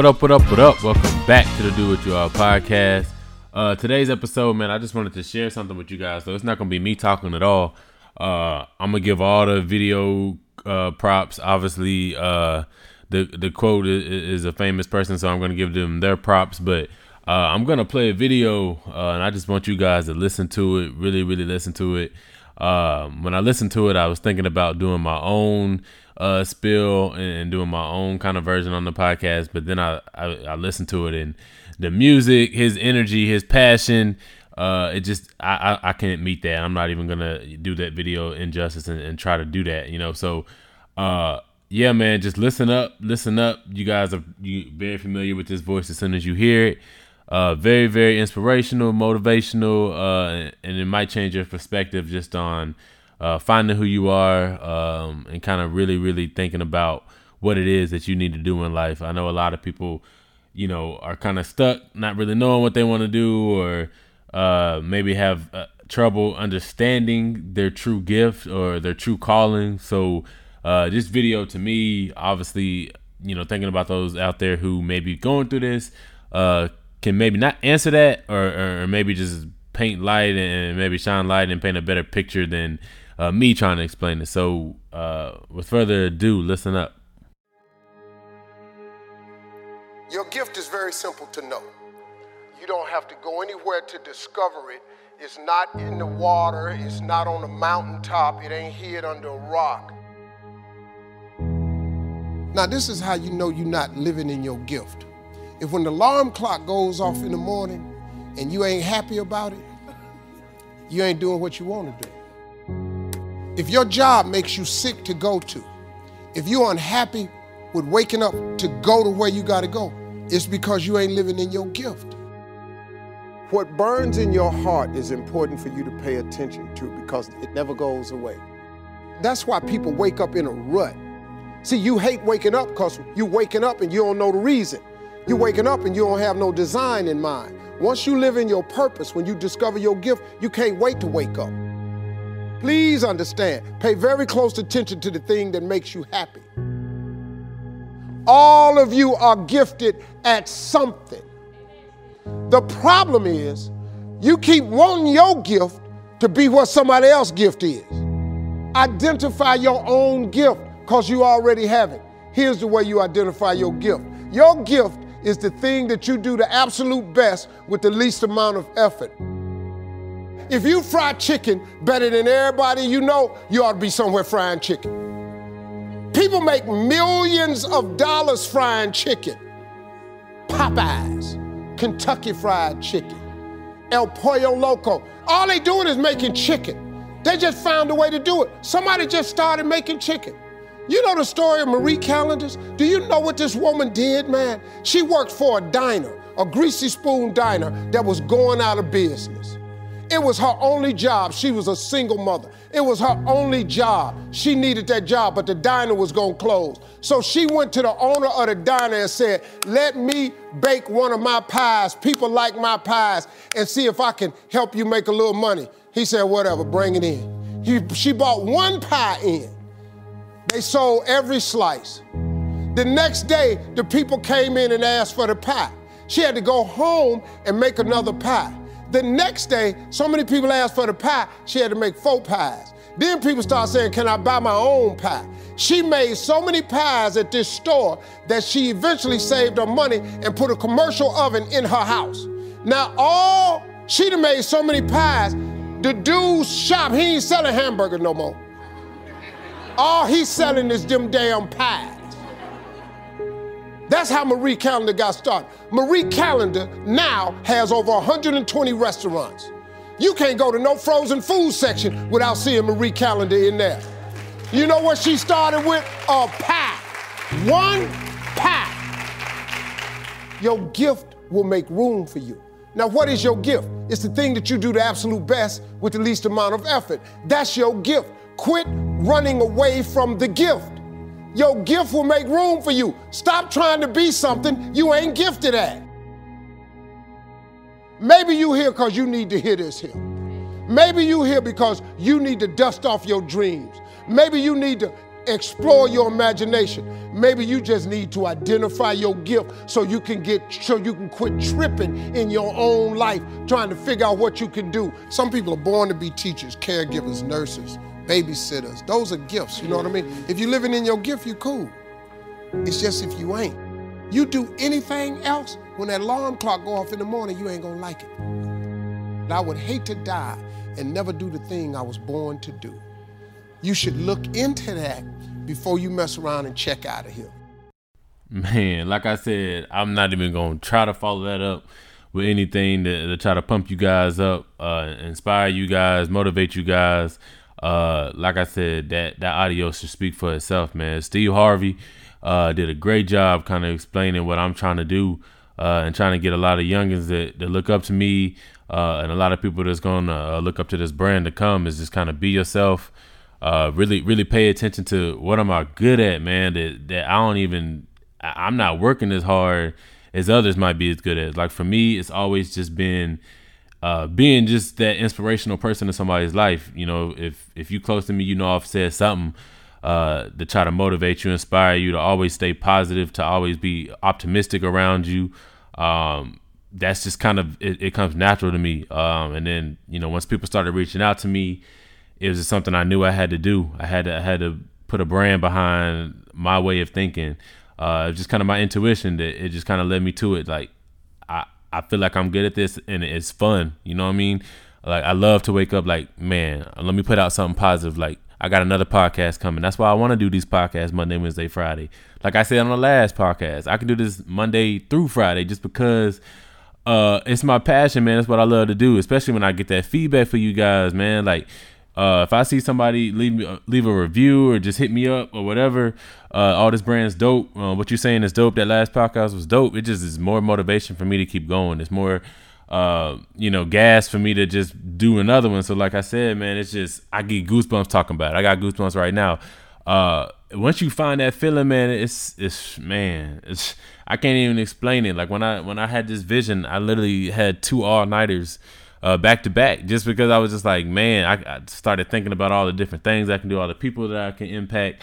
What up, what up, what up? Welcome back to the Do What You Are podcast. Uh, today's episode, man, I just wanted to share something with you guys. So it's not gonna be me talking at all. Uh, I'm gonna give all the video uh, props. Obviously, uh, the the quote is, is, a famous person, so I'm gonna give them their props. But uh, I'm gonna play a video, uh, and I just want you guys to listen to it. Really, really listen to it. Um, when I listened to it, I was thinking about doing my own uh, spill and, doing my own kind of version on the podcast. But then I, I, I listened to it and the music, his energy, his passion. Uh, it just I, I, I can't meet that. I'm not even gonna do that video injustice and, and try to do that. You know, so uh, yeah, man, just listen up, listen up. You guys are you very familiar with this voice as soon as you hear it. Uh, very, very inspirational, motivational, uh, and it might change your perspective just on uh, finding who you are um, and kind of really, really thinking about what it is that you need to do in life. I know a lot of people, you know, are kind of stuck, not really knowing what they want to do, or uh, maybe have uh, trouble understanding their true gift or their true calling. So, uh, this video to me, obviously, you know, thinking about those out there who may be going through this, uh, can maybe not answer that, or, or maybe just paint light and maybe shine light and paint a better picture than uh, me trying to explain it. So, uh, with further ado, listen up. Your gift is very simple to know. You don't have to go anywhere to discover it. It's not in the water, it's not on a mountaintop, it ain't hid under a rock. Now, this is how you know you're not living in your gift. If when the alarm clock goes off in the morning and you ain't happy about it, you ain't doing what you want to do. If your job makes you sick to go to, if you're unhappy with waking up to go to where you got to go, it's because you ain't living in your gift. What burns in your heart is important for you to pay attention to because it never goes away. That's why people wake up in a rut. See, you hate waking up because you're waking up and you don't know the reason. You're waking up and you don't have no design in mind. Once you live in your purpose, when you discover your gift, you can't wait to wake up. Please understand, pay very close attention to the thing that makes you happy. All of you are gifted at something. The problem is, you keep wanting your gift to be what somebody else's gift is. Identify your own gift because you already have it. Here's the way you identify your gift your gift is the thing that you do the absolute best with the least amount of effort. If you fry chicken better than everybody you know, you ought to be somewhere frying chicken. People make millions of dollars frying chicken. Popeyes, Kentucky Fried Chicken, El Pollo Loco. All they doing is making chicken. They just found a way to do it. Somebody just started making chicken. You know the story of Marie Callender's? Do you know what this woman did, man? She worked for a diner, a greasy spoon diner that was going out of business. It was her only job. She was a single mother. It was her only job. She needed that job, but the diner was going to close. So she went to the owner of the diner and said, Let me bake one of my pies. People like my pies, and see if I can help you make a little money. He said, Whatever, bring it in. He, she bought one pie in. They sold every slice. The next day, the people came in and asked for the pie. She had to go home and make another pie. The next day, so many people asked for the pie, she had to make four pies. Then people start saying, Can I buy my own pie? She made so many pies at this store that she eventually saved her money and put a commercial oven in her house. Now, all she done made so many pies, the dude's shop, he ain't selling hamburgers no more. All he's selling is them damn pies. That's how Marie Callender got started. Marie Callender now has over 120 restaurants. You can't go to no frozen food section without seeing Marie Callender in there. You know what she started with? A pie. One pie. Your gift will make room for you. Now, what is your gift? It's the thing that you do the absolute best with the least amount of effort. That's your gift. Quit running away from the gift. Your gift will make room for you. Stop trying to be something you ain't gifted at. Maybe you here because you need to hear this here. Maybe you here because you need to dust off your dreams. Maybe you need to explore your imagination. Maybe you just need to identify your gift so you can get so you can quit tripping in your own life trying to figure out what you can do. Some people are born to be teachers, caregivers, nurses, babysitters. Those are gifts, you know what I mean? If you're living in your gift, you're cool. It's just if you ain't. You do anything else, when that alarm clock go off in the morning, you ain't gonna like it. I would hate to die and never do the thing I was born to do. You should look into that before you mess around and check out of here. Man, like I said, I'm not even gonna try to follow that up with anything to, to try to pump you guys up, uh, inspire you guys, motivate you guys. Uh, like I said, that that audio should speak for itself, man. Steve Harvey uh, did a great job kind of explaining what I'm trying to do uh, and trying to get a lot of youngins that, that look up to me uh, and a lot of people that's going to uh, look up to this brand to come is just kind of be yourself. Uh, really, really pay attention to what am I good at, man. That that I don't even, I'm not working as hard as others might be as good at. Like for me, it's always just been uh, being just that inspirational person in somebody's life. You know, if if you close to me, you know I've said something uh, to try to motivate you, inspire you to always stay positive, to always be optimistic around you. Um, that's just kind of it, it comes natural to me. Um, and then you know once people started reaching out to me, it was just something I knew I had to do. I had to I had to put a brand behind my way of thinking. Uh, just kind of my intuition that it just kind of led me to it. Like I feel like I'm good at this and it's fun. You know what I mean? Like I love to wake up like man, let me put out something positive. Like I got another podcast coming. That's why I want to do these podcasts Monday, Wednesday, Friday. Like I said on the last podcast, I can do this Monday through Friday just because uh, it's my passion, man. It's what I love to do, especially when I get that feedback for you guys, man. Like, uh, if I see somebody leave me leave a review or just hit me up or whatever, uh, all this brand's dope. Uh, what you're saying is dope. That last podcast was dope. It just is more motivation for me to keep going. It's more, uh, you know, gas for me to just do another one. So, like I said, man, it's just I get goosebumps talking about it. I got goosebumps right now. Uh, once you find that feeling, man, it's it's man, it's I can't even explain it. Like when I when I had this vision, I literally had two all nighters uh, back to back just because I was just like, man, I, I, started thinking about all the different things I can do, all the people that I can impact.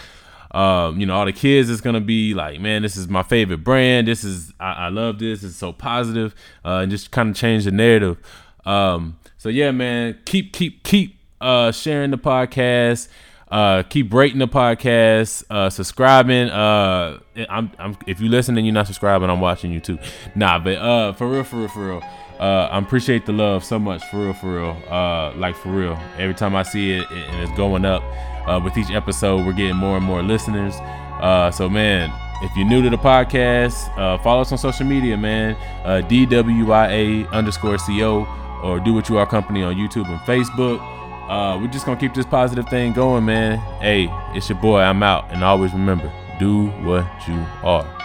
Um, you know, all the kids is gonna be like, man, this is my favorite brand. This is I, I love this. It's so positive, uh, and just kind of change the narrative. Um, so yeah, man, keep keep keep uh, sharing the podcast. Uh, keep rating the podcast, uh, subscribing. Uh, I'm, I'm, if you listen and you're not subscribing, I'm watching you too. Nah, but uh, for real, for real, for real. Uh, I appreciate the love so much, for real, for real. Uh, like for real. Every time I see it, and it's going up. Uh, with each episode, we're getting more and more listeners. Uh, so man, if you're new to the podcast, uh, follow us on social media, man. Uh, DWYA underscore CO or Do What You Are Company on YouTube and Facebook. Uh, we're just gonna keep this positive thing going, man. Hey, it's your boy. I'm out, and always remember, do what you are.